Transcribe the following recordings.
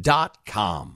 dot com.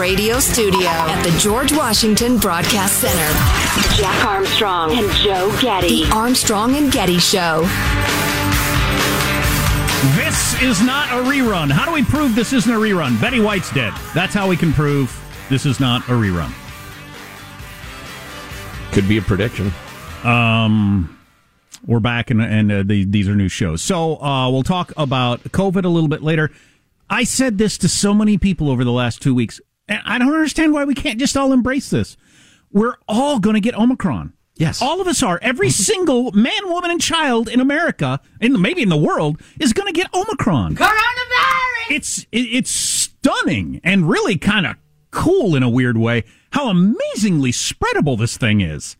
Radio Studio at the George Washington Broadcast Center, Jack Armstrong and Joe Getty. The Armstrong and Getty Show. This is not a rerun. How do we prove this isn't a rerun? Betty White's dead. That's how we can prove this is not a rerun. Could be a prediction. Um, we're back, and, and uh, the, these are new shows. So uh, we'll talk about COVID a little bit later. I said this to so many people over the last two weeks, and I don't understand why we can't just all embrace this. We're all going to get Omicron. Yes. All of us are. Every single man, woman, and child in America, and maybe in the world, is going to get Omicron. Coronavirus! It's it's stunning and really kind of cool in a weird way how amazingly spreadable this thing is.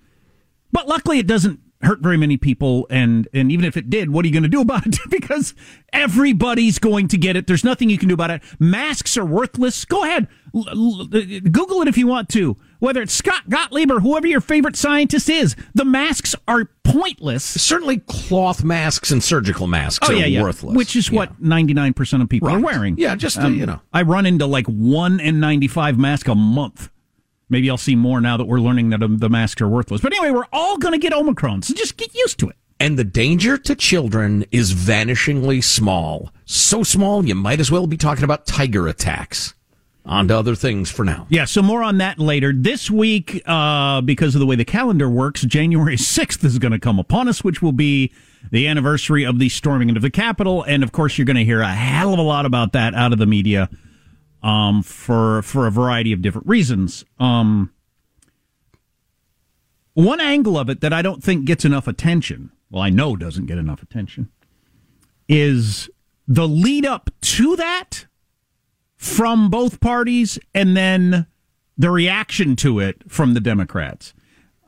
But luckily, it doesn't hurt very many people, and and even if it did, what are you going to do about it? because everybody's going to get it. There's nothing you can do about it. Masks are worthless. Go ahead, L- l- Google it if you want to. Whether it's Scott Gottlieb or whoever your favorite scientist is, the masks are pointless. Certainly, cloth masks and surgical masks Oh are yeah, yeah. worthless. Which is what ninety nine percent of people Right. are wearing. Yeah, just, uh, you know. I run into like one N ninety five mask a month. Maybe I'll see more now that we're learning that um, the masks are worthless. But anyway, we're all going to get Omicron, so just get used to it. And the danger to children is vanishingly small. So small, you might as well be talking about tiger attacks. On to other things for now. Yeah, so more on that later. This week, uh, because of the way the calendar works, January 6th is going to come upon us, which will be the anniversary of the storming into the Capitol. And of course, you're going to hear a hell of a lot about that out of the media um, for, for a variety of different reasons. Um, one angle of it that I don't think gets enough attention, well, I know doesn't get enough attention, is the lead up to that from both parties and then the reaction to it from the Democrats.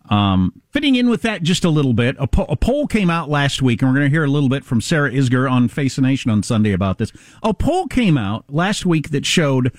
Um, fitting in with that just a little bit, a, po- a poll came out last week, and we're going to hear a little bit from Sarah Isgur on Face the Nation on Sunday about this. A poll came out last week that showed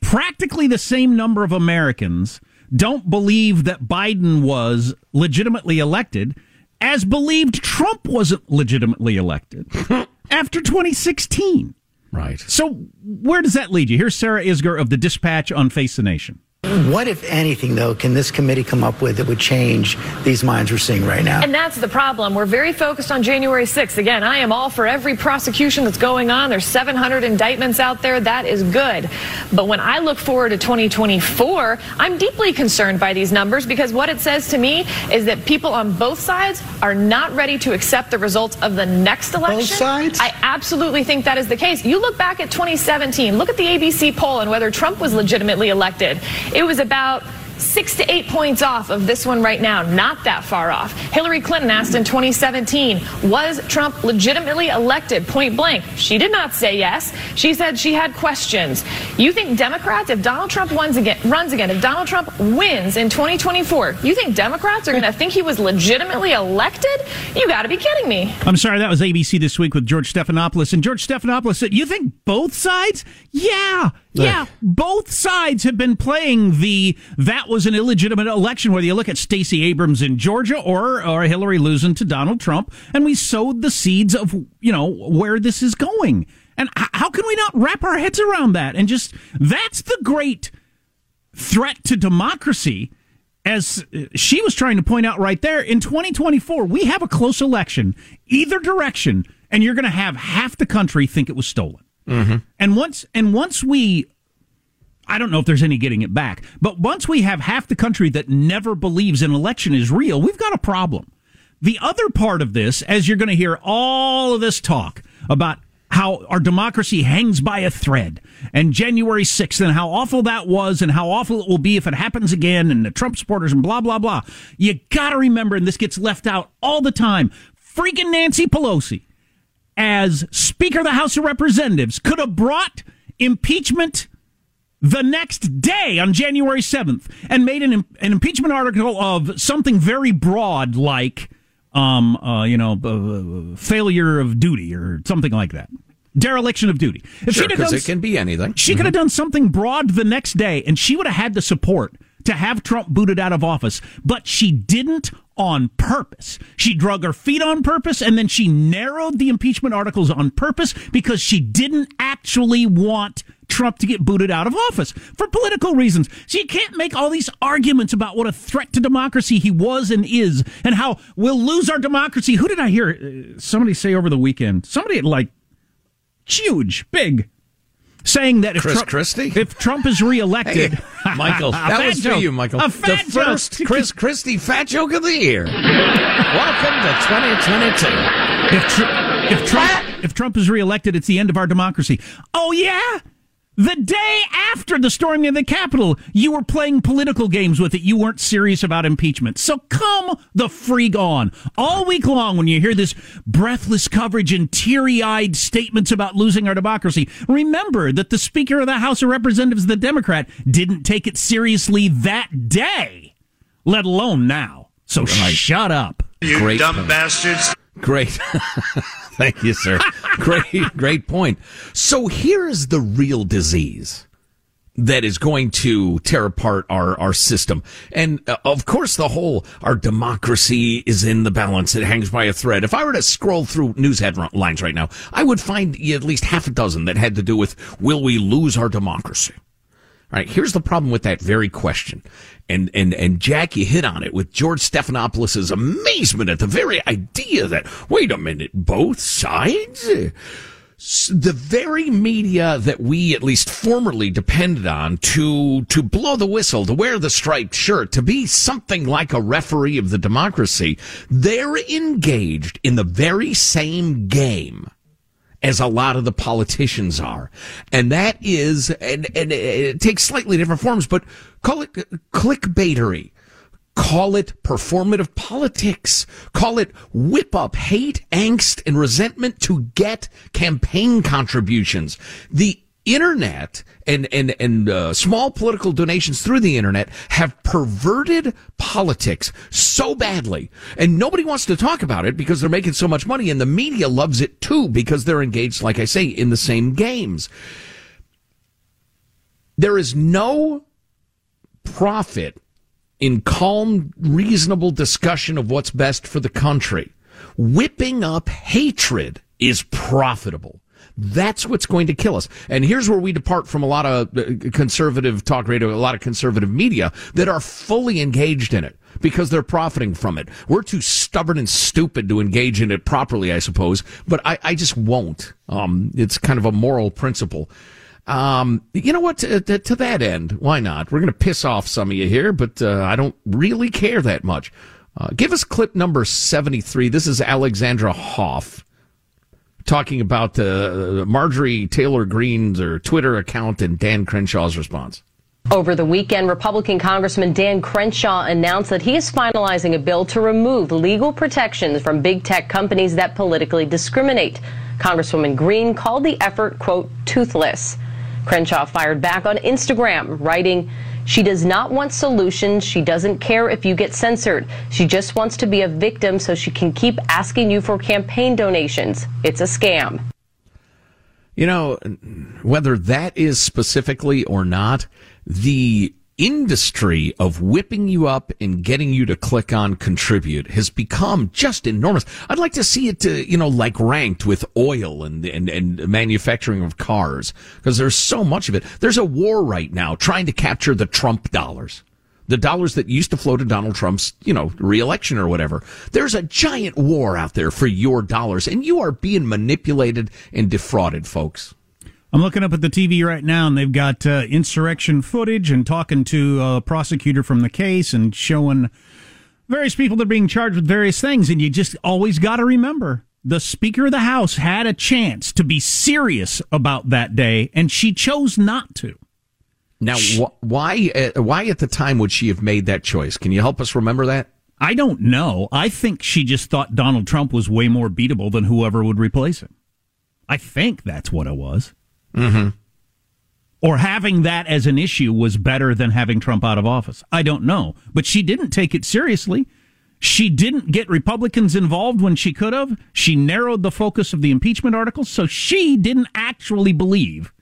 practically the same number of Americans don't believe that Biden was legitimately elected as believed Trump wasn't legitimately elected after 2016. Right. So where does that lead you? Here's Sarah Isgur of the Dispatch on Face the Nation. What, if anything, though, can this committee come up with that would change these minds we're seeing right now? And that's the problem. We're very focused on January 6th. Again, I am all for every prosecution that's going on. There's 700 indictments out there. That is good. But when I look forward to 2024, I'm deeply concerned by these numbers because what it says to me is that people on both sides are not ready to accept the results of the next election. Both sides? I absolutely think that is the case. You look back at 2017, look at the ABC poll and whether Trump was legitimately elected. It was about six to eight points off of this one right now, not that far off. Hillary Clinton asked in 2017, was Trump legitimately elected point blank? She did not say yes. She said she had questions. You think Democrats, if Donald Trump runs again, runs again, if Donald Trump wins in 2024, you think Democrats are going to think he was legitimately elected? You got to be kidding me. I'm sorry, that was ABC This Week with George Stephanopoulos. And George Stephanopoulos said, You think both sides? Yeah, yeah. both sides have been playing the that was an illegitimate election, whether you look at Stacey Abrams in Georgia or, or Hillary losing to Donald Trump. And we sowed the seeds of, you know, where this is going. And how can we not wrap our heads around that? And just, that's the great threat to democracy as uh, she was trying to point out right there, in 2024, we have a close election, either direction, and you're going to have half the country think it was stolen. Mm-hmm. And once and once we, I don't know if there's any getting it back, but once we have half the country that never believes an election is real, we've got a problem. The other part of this, as you're going to hear all of this talk about how our democracy hangs by a thread and January 6th and how awful that was and how awful it will be if it happens again and the Trump supporters and blah, blah, blah. You got to remember, and this gets left out all the time, freaking Nancy Pelosi as Speaker of the House of Representatives could have brought impeachment the next day on January 7th and made an, an impeachment article of something very broad like um, uh, you know, uh, failure of duty or something like that. Dereliction of duty. If sure, because it can be anything. She mm-hmm. could have done something broad the next day, and she would have had the support to have Trump booted out of office. But she didn't on purpose. She drug her feet on purpose, and then she narrowed the impeachment articles on purpose because she didn't actually want Trump to get booted out of office for political reasons. So you can't make all these arguments about what a threat to democracy he was and is and how we'll lose our democracy. Who did I hear uh, somebody say over the weekend? Somebody like huge, big, saying that if Chris Trump, Christie? if Trump is reelected, hey, Michael, that was joke. for you, Michael. A fat the first joke. Chris Christie fat joke of the year. Welcome to 2022. If, tr- if Trump if Trump is reelected, it's the end of our democracy. Oh yeah. The day after the storming of the Capitol, you were playing political games with it. You weren't serious about impeachment. So come the freak on. All week long, when you hear this breathless coverage and teary eyed statements about losing our democracy, remember that the Speaker of the House of Representatives, the Democrat, didn't take it seriously that day, let alone now. So right. shut up. You Great dumb point. bastards. Great. Thank you, sir. great, great point. So here's the real disease that is going to tear apart our, our system. And uh, of course, the whole, our democracy is in the balance. It hangs by a thread. If I were to scroll through news headlines right now, I would find at least half a dozen that had to do with, will we lose our democracy? All right. Here's the problem with that very question. And, and, and Jackie hit on it with George Stephanopoulos' amazement at the very idea that, wait a minute, both sides? The very media that we at least formerly depended on to, to blow the whistle, to wear the striped shirt, to be something like a referee of the democracy, they're engaged in the very same game as a lot of the politicians are. And that is, and, and it takes slightly different forms, but call it clickbaitery. Call it performative politics. Call it whip up hate, angst, and resentment to get campaign contributions. The internet and and and uh, small political donations through the internet have perverted politics so badly. And nobody wants to talk about it because they're making so much money and the media loves it too because they're engaged like I say in the same games. There is no profit in calm reasonable discussion of what's best for the country. Whipping up hatred is profitable that's what's going to kill us. And here's where we depart from a lot of uh, conservative talk radio, a lot of conservative media that are fully engaged in it because they're profiting from it. We're too stubborn and stupid to engage in it properly, I suppose, but I, I just won't. Um, it's kind of a moral principle. Um, you know what? To, to, to, that end, why not? We're going to piss off some of you here, but uh, I don't really care that much. Uh, give us clip number 73. This is Alexandria Hoff talking about uh, Marjorie Taylor Greene's or Twitter account and Dan Crenshaw's response. Over the weekend, Republican Congressman Dan Crenshaw announced that he is finalizing a bill to remove legal protections from big tech companies that politically discriminate. Congresswoman Greene called the effort, quote, toothless. Crenshaw fired back on Instagram, writing, She does not want solutions. She doesn't care if you get censored. She just wants to be a victim so she can keep asking you for campaign donations. It's a scam. You know, whether that is specifically or not, the industry of whipping you up and getting you to click on contribute has become just enormous. I'd like to see it, to, you know, like ranked with oil and, and, and manufacturing of cars because there's so much of it. There's a war right now trying to capture the Trump dollars. The dollars that used to flow to Donald Trump's, you know, reelection or whatever. There's a giant war out there for your dollars and you are being manipulated and defrauded, folks. I'm looking up at the TV right now, and they've got uh, insurrection footage and talking to a prosecutor from the case and showing various people that are being charged with various things. And you just always got to remember the Speaker of the House had a chance to be serious about that day, and she chose not to. Now, wh- why uh, why at the time would she have made that choice? Can you help us remember that? I don't know. I think she just thought Donald Trump was way more beatable than whoever would replace him. I think that's what it was. Mm-hmm. Or having that as an issue was better than having Trump out of office. I don't know. But she didn't take it seriously. She didn't get Republicans involved when she could have. She narrowed the focus of the impeachment articles. So she didn't actually believe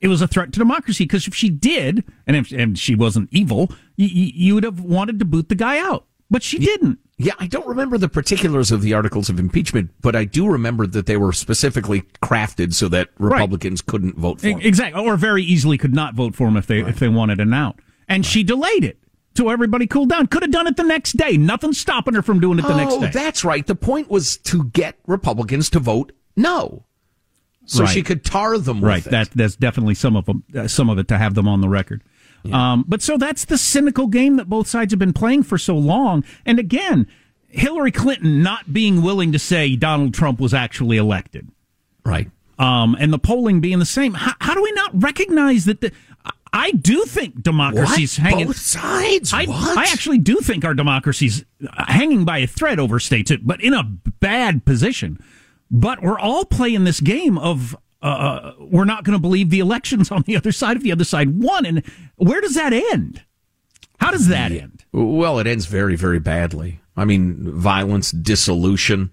it was a threat to democracy. Because if she did, and if and she wasn't evil, you, you would have wanted to boot the guy out. But she didn't. Yeah, I don't remember the particulars of the articles of impeachment, but I do remember that they were specifically crafted so that Republicans right. couldn't vote for him. Exactly, or very easily could not vote for him if they right. if they wanted an out. And right. she delayed it so everybody cooled down. Could have done it the next day. Nothing stopping her from doing it the oh, next day. that's right. The point was to get Republicans to vote no, so she could tar them. right. That that's definitely some of them. Uh, some of it to have them on the record. Yeah. Um, but so that's the cynical game that both sides have been playing for so long. And again, Hillary Clinton not being willing to say Donald Trump was actually elected. Right. Um, and the polling being the same. How, how do we not recognize that the, I do think democracy's what? hanging both sides. I, what? I actually do think our democracy's hanging by a thread overstates it, but in a bad position. But we're all playing this game of uh, uh, we're not going to believe the elections on the other side if the other side won. And where does that end? How does that end? Well, it ends very, very badly. I mean, violence, dissolution,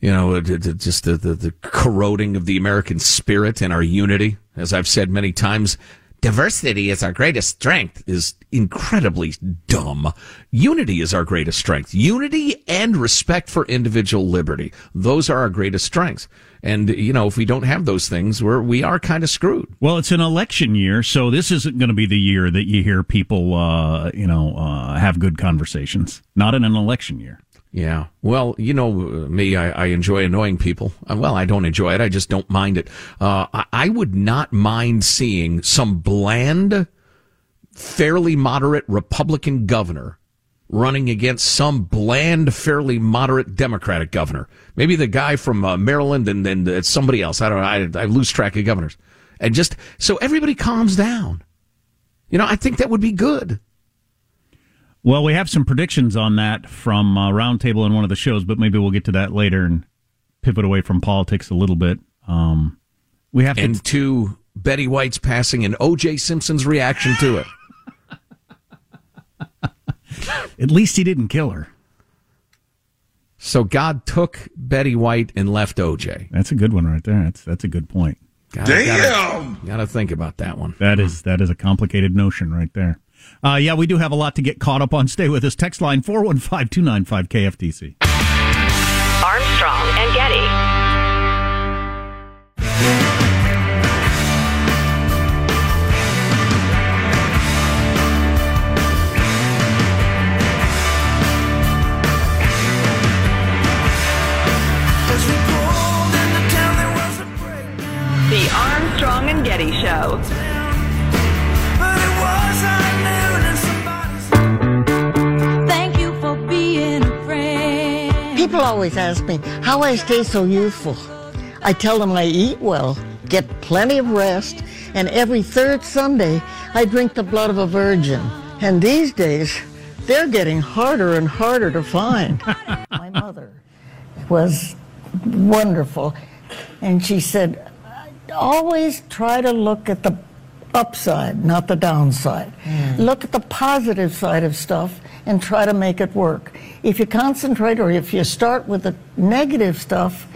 you know, just the, the, the corroding of the American spirit and our unity. As I've said many times, diversity is our greatest strength is incredibly dumb. Unity is our greatest strength. Unity and respect for individual liberty. Those are our greatest strengths. And, you know, if we don't have those things, we're, we are kind of screwed. Well, it's an election year, so this isn't going to be the year that you hear people, uh, you know, uh, have good conversations. Not in an election year. Yeah. Well, you know me, I, I, enjoy annoying people. Uh, well, I don't enjoy it. I just don't mind it. Uh, I, I, would not mind seeing some bland, fairly moderate Republican governor running against some bland, fairly moderate Democratic governor. Maybe the guy from uh, Maryland and then somebody else. I don't know. I, I lose track of governors. And just so everybody calms down. You know, I think that would be good. Well, we have some predictions on that from uh, Roundtable in one of the shows, but maybe we'll get to that later and pivot away from politics a little bit. Um, we have and to, to Betty White's passing and O.J. Simpson's reaction to it. At least he didn't kill her. So God took Betty White and left OJ. That's a good one right there. That's that's a good point. Gotta, Damn. Gotta, gotta think about that one. That is that is a complicated notion right there. Uh, yeah, we do have a lot to get caught up on. Stay with us. Text line 415 295 KFTC. Armstrong and Getty. Armstrong Show. Thank you for being a friend. People always ask me how I stay so youthful. I tell them I eat well, get plenty of rest, and every third Sunday I drink the blood of a virgin. And these days, they're getting harder and harder to find. My mother was wonderful, and she said, always try to look at the upside, not the downside. Look at the positive side of stuff and try to make it work. If you concentrate or if you start with the negative stuff,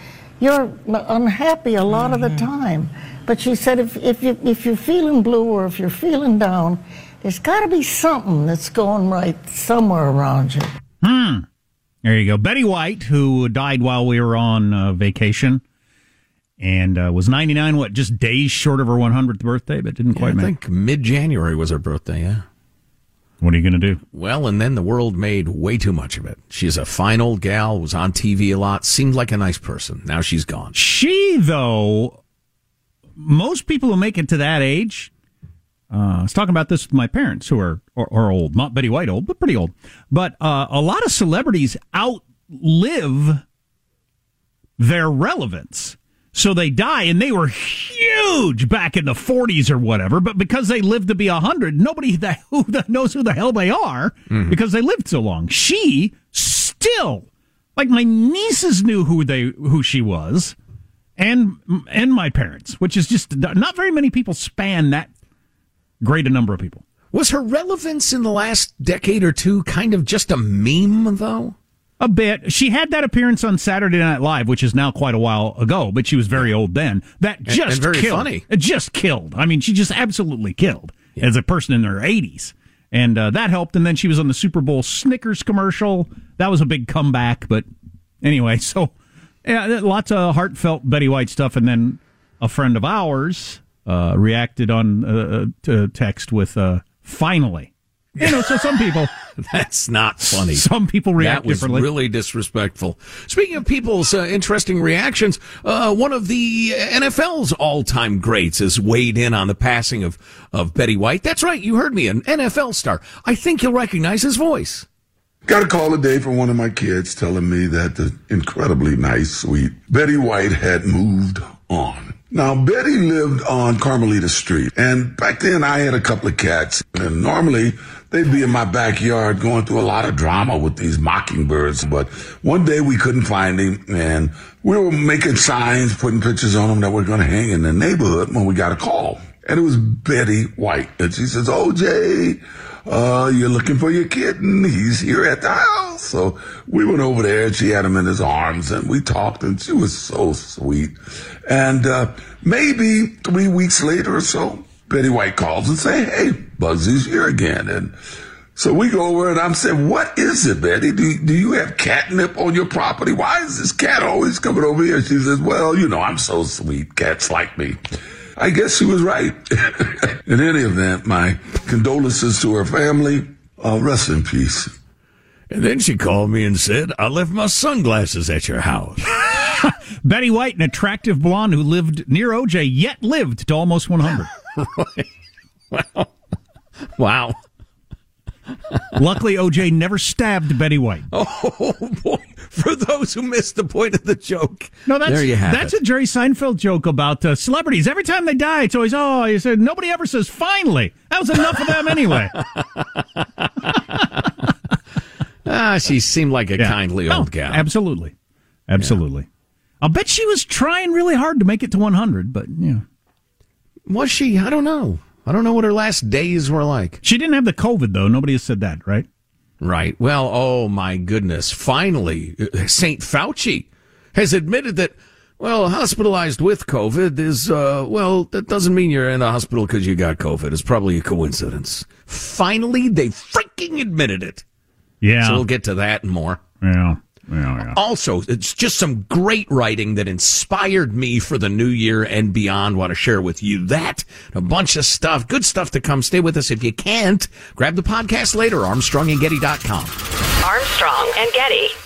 you're unhappy a lot of the time. But she said if, if, you, if you're feeling blue or if you're feeling down, there's got to be something that's going right somewhere around you. Hmm. There you go. Betty White, who died while we were on uh, vacation and uh, was 99, what, just days short of her 100th birthday, but didn't Yeah, quite I make I think mid January was her birthday, yeah. What are you going to do? Well, and then the world made way too much of it. She's a fine old gal, was on TV a lot, seemed like a nice person. Now she's gone. She, though, most people who make it to that age, uh, I was talking about this with my parents who are, are, are old, not Betty White old, but pretty old. But uh, a lot of celebrities outlive their relevance. So they die, and they were huge back in the 40s or whatever. But because they lived to be 100, nobody that, who that knows who the hell they are mm-hmm. because they lived so long. She still, like my nieces knew who they who she was, and and my parents, which is just not very many people span that great a number of people. Was her relevance in the last decade or two kind of just a meme, though? A bit. She had that appearance on Saturday Night Live, which is now quite a while ago, but she was very old then. That just and very killed. funny. It just killed. I mean, she just absolutely killed as a person in her 80s. And uh, that helped. And then she was on the Super Bowl Snickers commercial. That was a big comeback. But anyway, so yeah, lots of heartfelt Betty White stuff. And then a friend of ours uh, reacted on uh, to text with uh, finally. You know, so some people. That's not funny. Some people react that was differently. really disrespectful. Speaking of people's uh, interesting reactions, uh, one of the NFL's all-time greats has weighed in on the passing of, of Betty White. That's right, you heard me, an NFL star. I think you'll recognize his voice. Got a call today from one of my kids telling me that the incredibly nice, sweet Betty White had moved on. Now, Betty lived on Carmelita Street, and back then I had a couple of cats, and normally they'd be in my backyard going through a lot of drama with these mockingbirds. But one day we couldn't find him, and we were making signs, putting pictures on him that we're going to hang in the neighborhood when we got a call. And it was Betty White. And she says, OJ, uh, you're looking for your kitten. He's here at the house. So we went over there and she had him in his arms and we talked and she was so sweet. And, uh, maybe three weeks later or so, Betty White calls and say, Hey, Buzzy's here again. And so we go over and I'm saying, what is it, Betty? Do, do you have catnip on your property? Why is this cat always coming over here? She says, well, you know, I'm so sweet. Cats like me. I guess she was right. in any event, my condolences to her family. Uh, rest in peace. And then she called me and said, I left my sunglasses at your house. Betty White, an attractive blonde who lived near OJ, yet lived to almost 100. right. wow. Luckily, OJ never stabbed Betty White. Oh, boy. For those who missed the point of the joke. No, that's there you have that's it. a Jerry Seinfeld joke about uh, celebrities. Every time they die, it's always oh, he said nobody ever says finally. That was enough of them anyway. Ah, she seemed like a Yeah. kindly No, old gal. Absolutely, absolutely. I'll bet she was trying really hard to make it to 100, but yeah, Was she? I don't know. I don't know what her last days were like. she didn't have the COVID though. Nobody has said that, right? Right. Well, oh my goodness. Finally, St. Fauci has admitted that, well, hospitalized with COVID is, uh, well, that doesn't mean you're in the hospital because you got COVID. It's probably a coincidence. Finally, they freaking admitted it. Yeah, So we'll get to that and more. yeah, yeah, yeah. Also, it's just some great writing that inspired me for the new year and beyond. Want to share with you that a bunch of stuff, good stuff to come. Stay with us if you can't. Grab the podcast later, ArmstrongandGetty.com. Armstrong and Getty.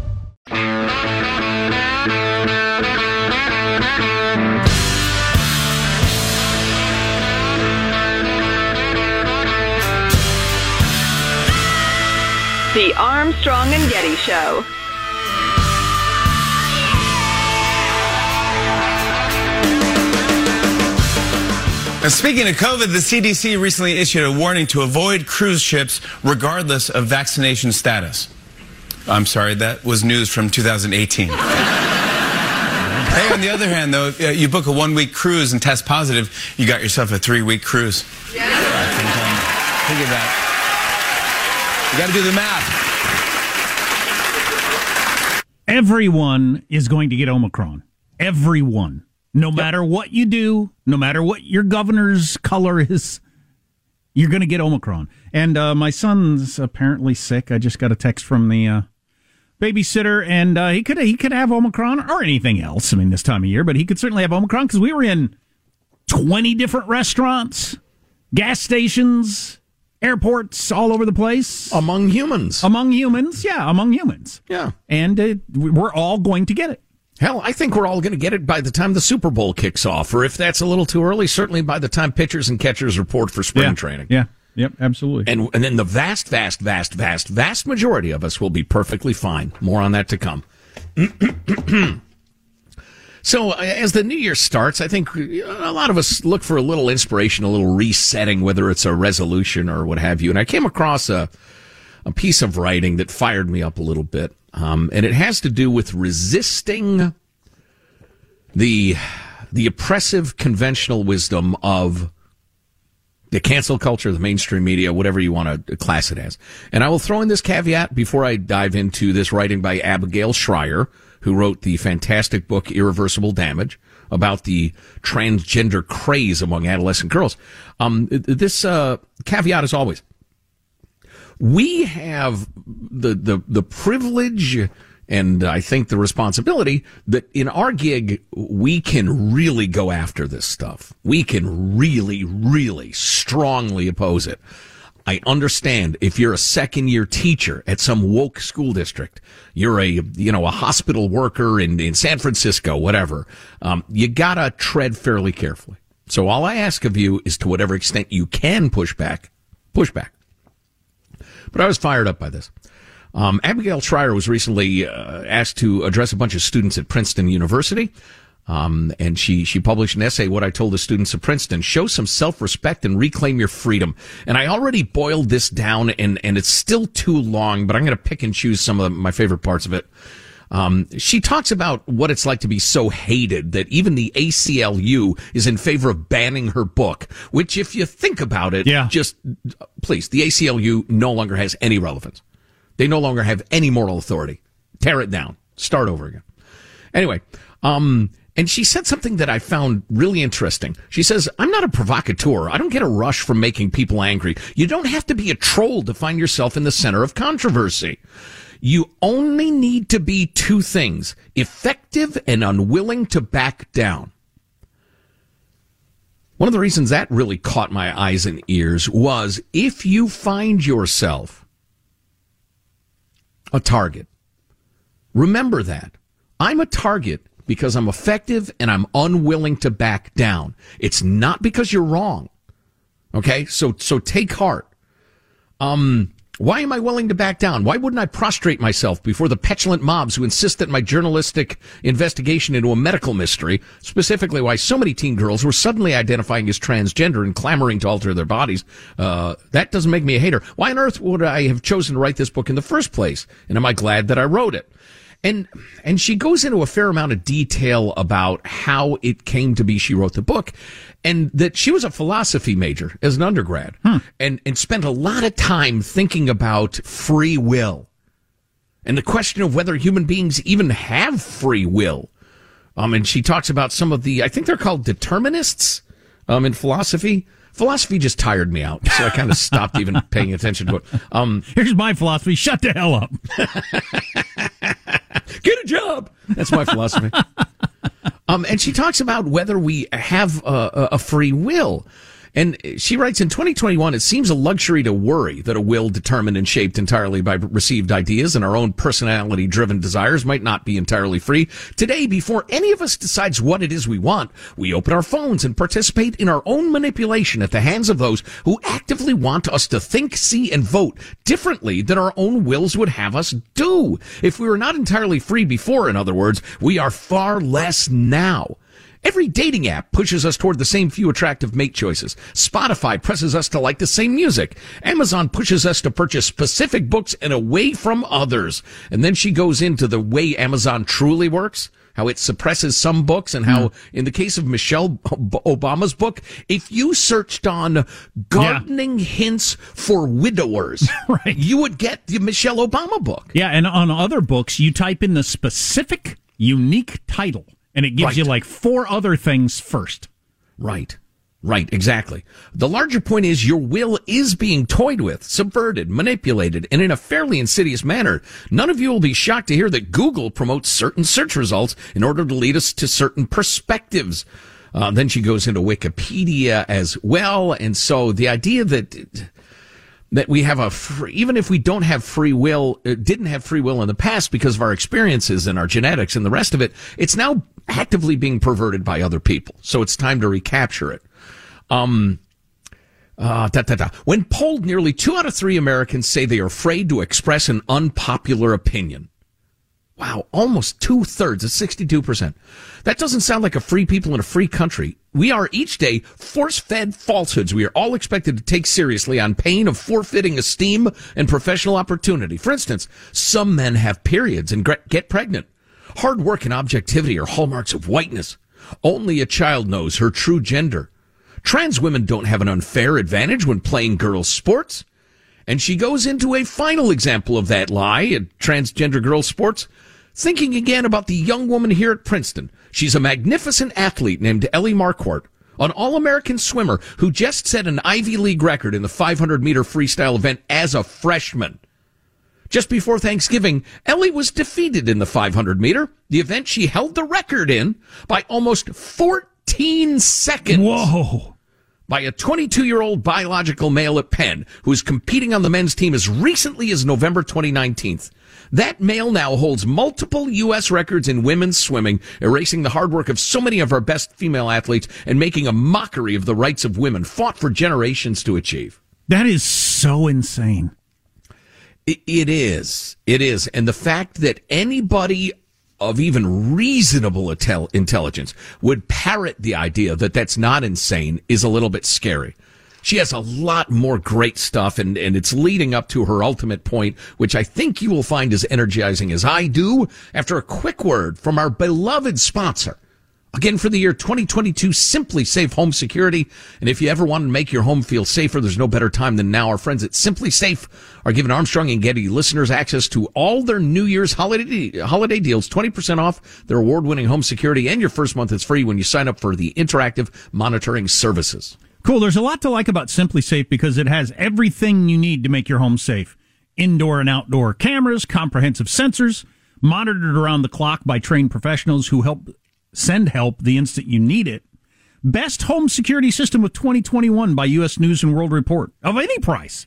The Armstrong and Getty Show. Now, speaking of COVID, the CDC recently issued a warning to avoid cruise ships regardless of vaccination status. I'm sorry, that was news from 2018. hey, on the other hand, though, uh, you book a one week cruise and test positive, you got yourself a three week cruise. Yeah. Think of that. You got to do the math. Everyone is going to get Omicron. Everyone. No matter what you do, no matter what your governor's color is, you're going to get Omicron. And uh, my son's apparently sick. I just got a text from the uh, babysitter, and uh, he could he could have Omicron or anything else. I mean, this time of year, but he could certainly have Omicron because we were in twenty different restaurants, gas stations, airports all over the place among humans. Among humans, yeah, among humans, yeah, and uh, we're all going to get it. Hell, I think we're all going to get it by the time the Super Bowl kicks off, or if that's a little too early, certainly by the time pitchers and catchers report for spring yeah. training. Yeah. Yep, absolutely. And and then the vast, vast, vast, vast, vast majority of us will be perfectly fine. More on that to come. so as the new year starts, I think a lot of us look for a little inspiration, a little resetting, whether it's a resolution or what have you. And I came across a a piece of writing that fired me up a little bit, um, and it has to do with resisting the the oppressive conventional wisdom of the cancel culture, the mainstream media, whatever you want to class it as. And I will throw in this caveat before I dive into this writing by Abigail Shrier, who wrote the fantastic book Irreversible Damage about the transgender craze among adolescent girls. Um, this uh, caveat is always we have the the the privilege and I think the responsibility that in our gig, we can really go after this stuff. We can really, really strongly oppose it. I understand if you're a second year teacher at some woke school district, you're a, you know, a hospital worker in, in San Francisco, whatever. Um, you gotta tread fairly carefully. So all I ask of you is to whatever extent you can push back, push back. But I was fired up by this. Um, Abigail Shrier was recently uh, asked to address a bunch of students at Princeton University. Um, and she, she published an essay, What I Told the Students of Princeton. Show some self-respect and reclaim your freedom. And I already boiled this down and, and it's still too long, but I'm going to pick and choose some of my favorite parts of it. Um, she talks about what it's like to be so hated that even the ACLU is in favor of banning her book, which if you think about it, Yeah. just please, the ACLU no longer has any relevance. They no longer have any moral authority. Tear it down. Start over again. Anyway, um, and she said something that I found really interesting. She says, I'm not a provocateur. I don't get a rush from making people angry. You don't have to be a troll to find yourself in the center of controversy. You only need to be two things effective and unwilling to back down. One of the reasons that really caught my eyes and ears was if you find yourself a target, remember that. I'm a target because I'm effective and I'm unwilling to back down. It's not because you're wrong. Okay? So so take heart. Um why am I willing to back down? Why wouldn't I prostrate myself before the petulant mobs who insist that my journalistic investigation into a medical mystery, specifically why so many teen girls were suddenly identifying as transgender and clamoring to alter their bodies, uh, that doesn't make me a hater. Why on earth would I have chosen to write this book in the first place? And am I glad that I wrote it? And and she goes into a fair amount of detail about how it came to be she wrote the book and that she was a philosophy major as an undergrad and and spent a lot of time thinking about free will and the question of whether human beings even have free will. Um and she talks about some of the I think they're called determinists um in philosophy. Philosophy just tired me out, so I kind of stopped even paying attention to it. Um, Here's my philosophy: shut the hell up. Get a job. That's my philosophy. um, and she talks about whether we have a, a free will. And she writes in 2021, it seems a luxury to worry that a will determined and shaped entirely by received ideas and our own personality driven desires might not be entirely free. Today, before any of us decides what it is we want, we open our phones and participate in our own manipulation at the hands of those who actively want us to think, see, and vote differently than our own wills would have us do. If we were not entirely free before, in other words, we are far less now. Every dating app pushes us toward the same few attractive mate choices. Spotify presses us to like the same music. Amazon pushes us to purchase specific books and away from others. And then she goes into the way Amazon truly works. How it suppresses some books and how, hmm. in the case of Michelle Obama's book, if you searched on gardening hints for widowers, right. you would get the Michelle Obama book. Yeah, and on other books, you type in the specific, unique title, and it gives Right. you like four other things first. Right. Right, exactly. The larger point is your will is being toyed with, subverted, manipulated, and in a fairly insidious manner. None of you will be shocked to hear that Google promotes certain search results in order to lead us to certain perspectives. Uh, then she goes into Wikipedia as well, and so the idea that that we have a free, even if we don't have free will, uh, didn't have free will in the past because of our experiences and our genetics and the rest of it, it's now actively being perverted by other people. So it's time to recapture it. Um, uh, da, da, da. When polled, nearly two out of three Americans say they are afraid to express an unpopular opinion. Wow, almost two thirds, it's 62%. That doesn't sound like a free people in a free country. We are each day force fed falsehoods we are all expected to take seriously on pain of forfeiting esteem and professional opportunity. For instance, some men have periods and get pregnant. Hard work and objectivity are hallmarks of whiteness. Only a child knows her true gender. Trans women don't have an unfair advantage when playing girls' sports. And she goes into a final example of that lie at transgender girls' sports, thinking again about the young woman here at Princeton. She's a magnificent athlete named Ellie Marquardt, an All-American swimmer who just set an Ivy League record in the 500 meter freestyle event as a freshman. Just before Thanksgiving, Ellie was defeated in the 500 meter, the event she held the record in, by almost 14 seconds. Whoa. By a 22 year old biological male at Penn who is competing on the men's team as recently as November 2019. That male now holds multiple U.S. records in women's swimming, erasing the hard work of so many of our best female athletes and making a mockery of the rights of women fought for generations to achieve. That is so insane. It, is. It is. And the fact that anybody of even reasonable intel- intelligence would parrot the idea that that's not insane is a little bit scary. She has a lot more great stuff, and, and it's leading up to her ultimate point, which I think you will find as energizing as I do after a quick word from our beloved sponsor. Again, for the year 2022, SimpliSafe Home Security. And if you ever want to make your home feel safer, there's no better time than now. Our friends at SimpliSafe are giving Armstrong and Getty listeners access to all their New Year's holiday, holiday deals, 20% off their award-winning home security, and your first month is free when you sign up for the interactive monitoring services. Cool. There's a lot to like about SimpliSafe because it has everything you need to make your home safe. Indoor and outdoor cameras, comprehensive sensors, monitored around the clock by trained professionals who help send help the instant you need it. Best home security system of 2021 by U.S. News and World Report of any price.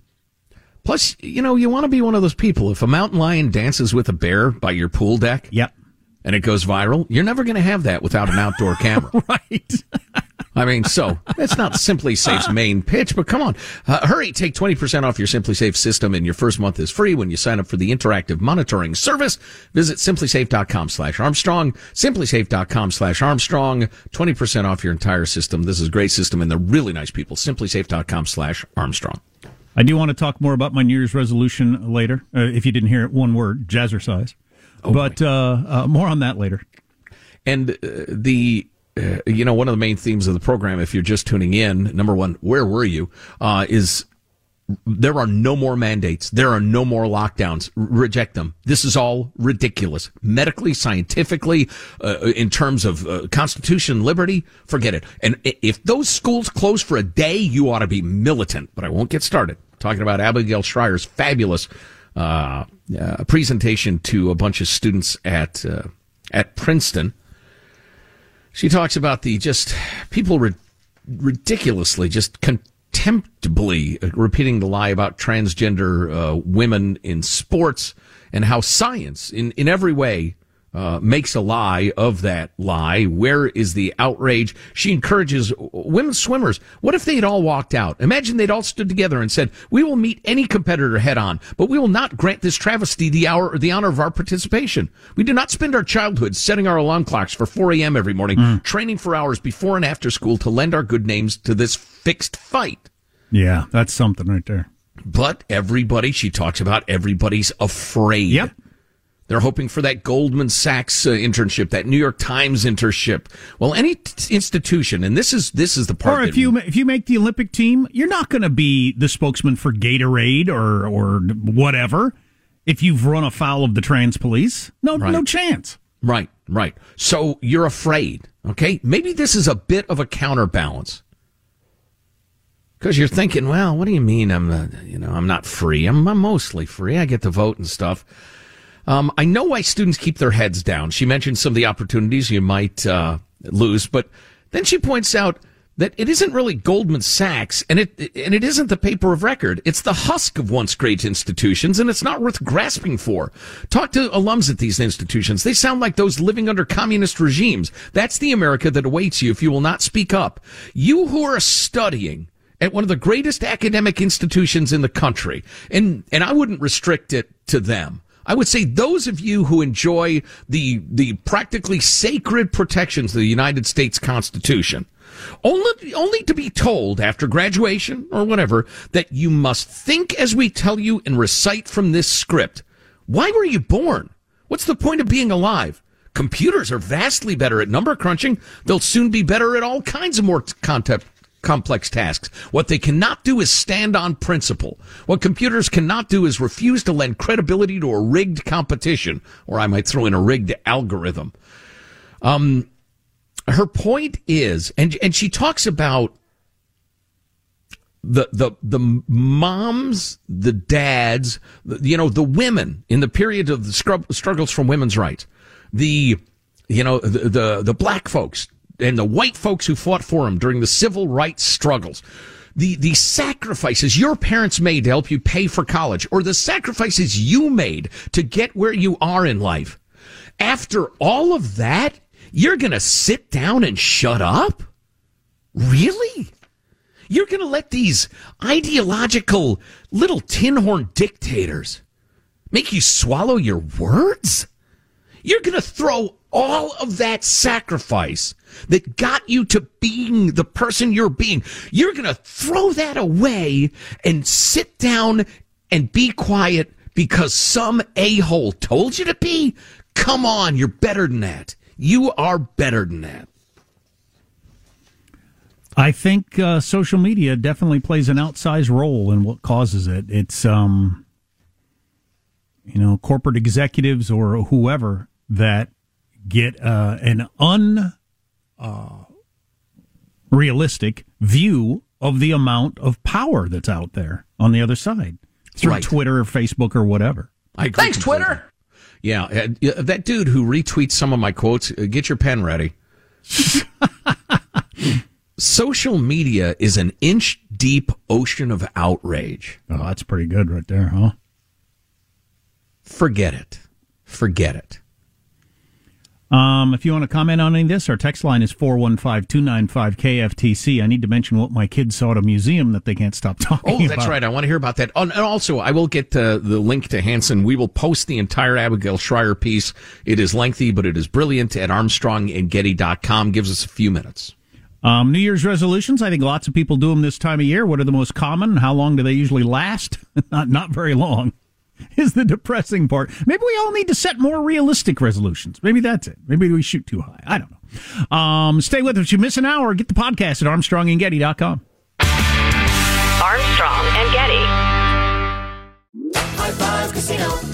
Plus, you know, you want to be one of those people. If a mountain lion dances with a bear by your pool deck, yep, and it goes viral, you're never going to have that without an outdoor camera. right. I mean, so that's not SimpliSafe's main pitch, but come on, uh, hurry! Take twenty percent off your Simply Safe system, and your first month is free when you sign up for the interactive monitoring service. Visit simplisafe.com slash Armstrong, simplisafe.com slash Armstrong, Twenty percent off your entire system. This is a great system, and they're really nice people. Simplisafe.com slash Armstrong. I do want to talk more about my New Year's resolution later. Uh, if you didn't hear it, one word: jazzercise. Oh, but uh, uh, more on that later. And uh, the uh, you know, one of the main themes of the program, if you're just tuning in, number one, where were you? Uh, is there are no more mandates. There are no more lockdowns. Reject them. This is all ridiculous. Medically, scientifically, uh, in terms of uh, Constitution, liberty, forget it. And if those schools close for a day, you ought to be militant. But I won't get started talking about Abigail Shrier's fabulous uh, uh presentation to a bunch of students at uh, at Princeton she talks about the just people ri- ridiculously, just contemptibly repeating the lie about transgender uh, women in sports and how science, in, in every way, uh, makes a lie of that lie. Where is the outrage? She encourages women swimmers. What if they had all walked out? Imagine they'd all stood together and said, "We will meet any competitor head on, but we will not grant this travesty the hour or the honor of our participation. We do not spend our childhood setting our alarm clocks for 4 a.m. every morning, mm. training for hours before and after school to lend our good names to this fixed fight." Yeah, that's something right there. But everybody, she talks about everybody's afraid. Yep. They're hoping for that Goldman Sachs uh, internship, that New York Times internship. Well, any t- institution, and this is this is the part. Or if you if you make the Olympic team, you're not going to be the spokesman for Gatorade or or whatever. If you've run afoul of the trans police, no right. no chance. Right, right. So you're afraid. Okay, maybe this is a bit of a counterbalance because you're thinking, well, what do you mean? I'm, uh, you know, I'm not free. I'm, I'm mostly free. I get to vote and stuff. Um, I know why students keep their heads down. She mentioned some of the opportunities you might uh, lose, but then she points out that it isn't really Goldman Sachs and it and it isn't the paper of record. It's the husk of once great institutions and it's not worth grasping for. Talk to alums at these institutions. They sound like those living under communist regimes. That's the America that awaits you if you will not speak up. You who are studying at one of the greatest academic institutions in the country and and I wouldn't restrict it to them. I would say those of you who enjoy the the practically sacred protections of the United States Constitution, only only to be told after graduation or whatever that you must think as we tell you and recite from this script. Why were you born? What's the point of being alive? Computers are vastly better at number crunching. They'll soon be better at all kinds of more content complex tasks. What they cannot do is stand on principle. What computers cannot do is refuse to lend credibility to a rigged competition, or I might throw in a rigged algorithm. Um, her point is, and and she talks about the the the moms, the dads, you know, the women in the period of the struggles from women's rights, the you know the, the the black folks and the white folks who fought for him during the civil rights struggles. The, the sacrifices your parents made to help you pay for college or the sacrifices you made to get where you are in life. After all of that, you're going to sit down and shut up? Really? You're going to let these ideological little tin horn dictators make you swallow your words? You're going to throw all of that sacrifice that got you to being the person you're being. You're going to throw that away and sit down and be quiet because some a-hole told you to be? Come on, you're better than that. You are better than that. I think uh, social media definitely plays an outsized role in what causes it. It's, um, you know, corporate executives or whoever that get uh, an unrealistic uh, view of the amount of power that's out there on the other side through Right. Twitter or Facebook or whatever. I agree Thanks, completely. Twitter. Yeah, uh, that dude who retweets some of my quotes, uh, get your pen ready. Social media is an inch deep ocean of outrage. Oh, that's pretty good right there, huh? Forget it. Forget it. Um, if you want to comment on any of this, our text line is 415-295-KFTC. I need to mention what my kids saw at a museum that they can't stop talking about. Oh, that's about. right. I want to hear about that. Oh, and also, I will get uh, the link to Hanson. We will post the entire Abigail Shrier piece. It is lengthy, but it is brilliant at armstrongandgetty.com. Gives us a few minutes. Um, New Year's resolutions. I think lots of people do them this time of year. What are the most common? How long do they usually last? not not very long. Is the depressing part. Maybe we all need to set more realistic resolutions. Maybe that's it. Maybe we shoot too high. I don't know. Um, stay with us. You miss an hour. Get the podcast at armstrongandgetty.com. Armstrong and Getty. High Five Casino.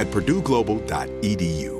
at purdueglobal.edu.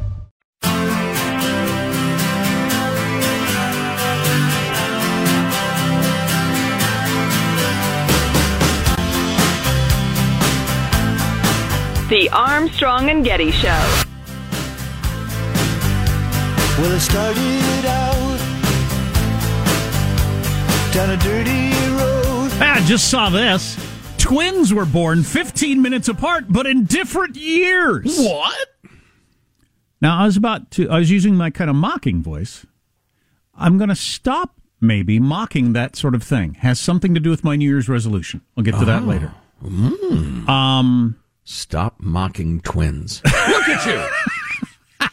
The Armstrong and Getty Show. Well, it started out down a dirty road. I just saw this. Twins were born 15 minutes apart, but in different years. What? Now, I was about to, I was using my kind of mocking voice. I'm going to stop maybe mocking that sort of thing. Has something to do with my New Year's resolution. I'll get to that Oh. later. Mm. Um, Stop mocking twins. Look at you.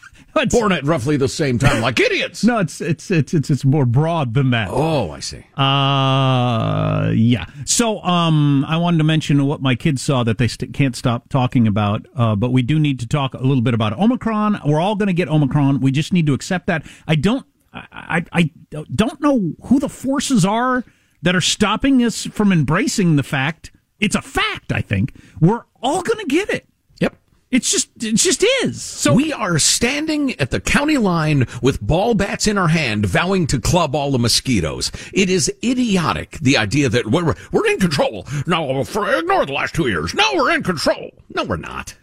Born at roughly the same time, like idiots. No, it's it's it's it's it's more broad than that. Oh, I see. Uh, yeah. So, um, I wanted to mention what my kids saw that they st- can't stop talking about. Uh, but we do need to talk a little bit about Omicron. We're all going to get Omicron. We just need to accept that. I don't. I, I I don't know who the forces are that are stopping us from embracing the fact. It's a fact. I think we're all going to get it. Yep. It's just it just is. So we are standing at the county line with ball bats in our hand, vowing to club all the mosquitoes. It is idiotic the idea that we're we're in control. No, for, ignore the last two years. No, we're in control. No, we're not.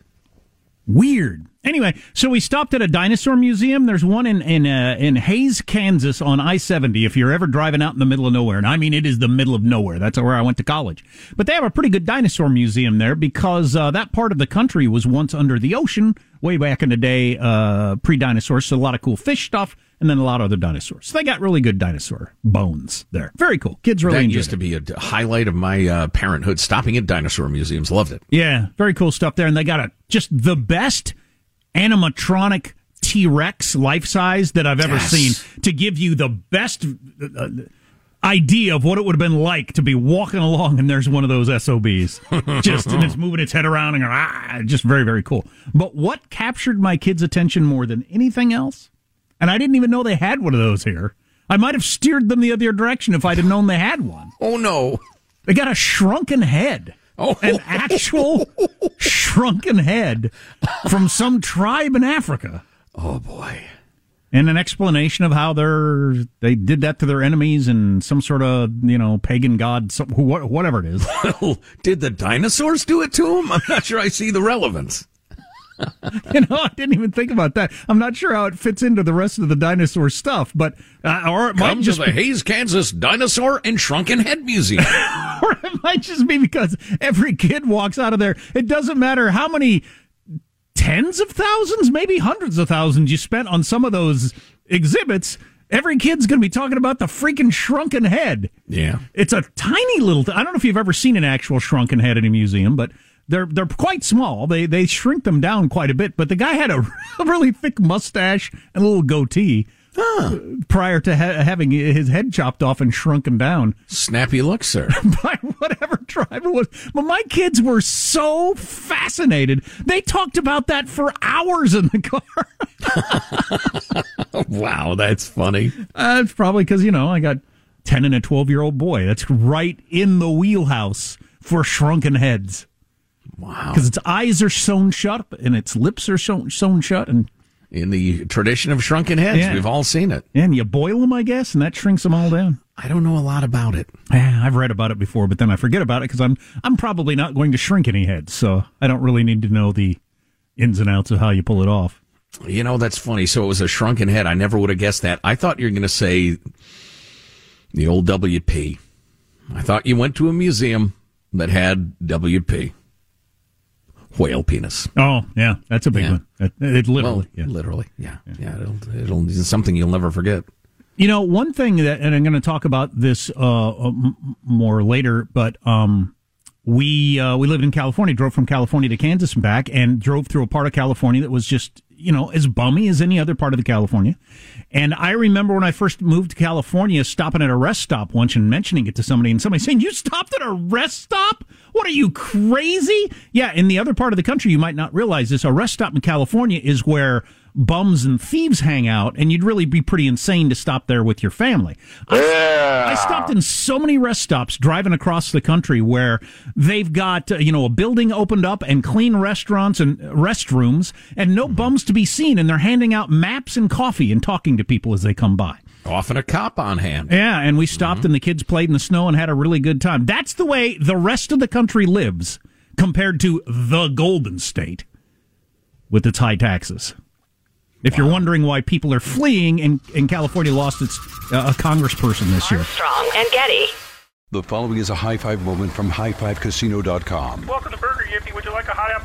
Weird. Anyway, so we stopped at a dinosaur museum. There's one in in uh, in Hays, Kansas, on I-70. If you're ever driving out in the middle of nowhere, and I mean it is the middle of nowhere. That's where I went to college. But they have a pretty good dinosaur museum there because uh, that part of the country was once under the ocean way back in the day, uh, pre-dinosaurs. So a lot of cool fish stuff, and then a lot of other dinosaurs. So they got really good dinosaur bones there. Very cool. Kids really that enjoyed used it. to be a highlight of my uh, parenthood. Stopping at dinosaur museums, loved it. Yeah, very cool stuff there. And they got a just the best animatronic T Rex life size that I've ever Yes. seen to give you the best uh, idea of what it would have been like to be walking along and there's one of those SOBs. just and it's moving its head around and going, ah, just very, very cool. But what captured my kids' attention more than anything else? And I didn't even know they had one of those here. I might have steered them the other direction if I'd have known they had one. Oh no. They got a shrunken head. Oh. An actual shrunken head from some tribe in Africa. Oh boy. And an explanation of how they're they did that to their enemies and some sort of you know pagan god, some, whatever it is. Well, did the dinosaurs do it to him? I'm not sure I see the relevance. you know, I didn't even think about that. I'm not sure how it fits into the rest of the dinosaur stuff, but uh, or it might Come to just the be, Hays, Kansas Dinosaur and Shrunken Head Museum. or it might just be because every kid walks out of there. It doesn't matter how many tens of thousands, maybe hundreds of thousands you spent on some of those exhibits. Every kid's going to be talking about the freaking shrunken head. yeah. It's a tiny little. I don't know if you've ever seen an actual shrunken head in a museum, but they're they're quite small. They they shrink them down quite a bit. But the guy had a really thick mustache and a little goatee prior to ha- having his head chopped off and shrunken down Snappy look, sir. by whatever tribe it was. But my kids were so fascinated. They talked about that for hours in the car. wow, that's funny. Uh, it's probably because, you know, I got 10 and a 12 year old boy. That's right in the wheelhouse for shrunken heads. Wow. Because its eyes are sewn shut and its lips are sewn, sewn shut. And, In the tradition of shrunken heads, Yeah. we've all seen it. and you boil them, I guess, and that shrinks them all down. I don't know a lot about it. Yeah, I've read about it before, but then I forget about it because I'm I'm probably not going to shrink any heads, so I don't really need to know the ins and outs of how you pull it off. You know, that's funny. So it was a shrunken head. I never would have guessed that. I thought you were going to say the old WP. I thought you went to a museum that had WP. Whale penis. Oh, yeah, that's a big Yeah. one. It, it literally, Well, yeah. literally. Yeah. Yeah. It'll, it'll, it's something you'll never forget. You know, one thing that, and I'm going to talk about this uh, uh, more later, but um, we uh, we lived in California, drove from California to Kansas and back, and drove through a part of California that was just you know as bummy as any other part of the California. And I remember when I first moved to California, stopping at a rest stop once and mentioning it to somebody, and somebody saying, "You stopped at a rest stop? What are you crazy?" Yeah, in the other part of the country, you might not realize this. A rest stop in California is where bums and thieves hang out, and you'd really be pretty insane to stop there with your family. I, I stopped in so many rest stops driving across the country where they've got uh, you know a building opened up and clean restaurants and restrooms, and no bums to be seen, and they're handing out maps and coffee and talking to people as they come by. Often a cop on hand. Yeah, and we stopped and the kids played in the snow and had a really good time. That's the way the rest of the country lives compared to the Golden State with its high taxes. If you're wondering why people are fleeing and, and California lost its uh, a congressperson this year. Strong and Getty. The following is a high five moment from highfivecasino.com. Welcome to Burger Yippee. Would you like a hot apple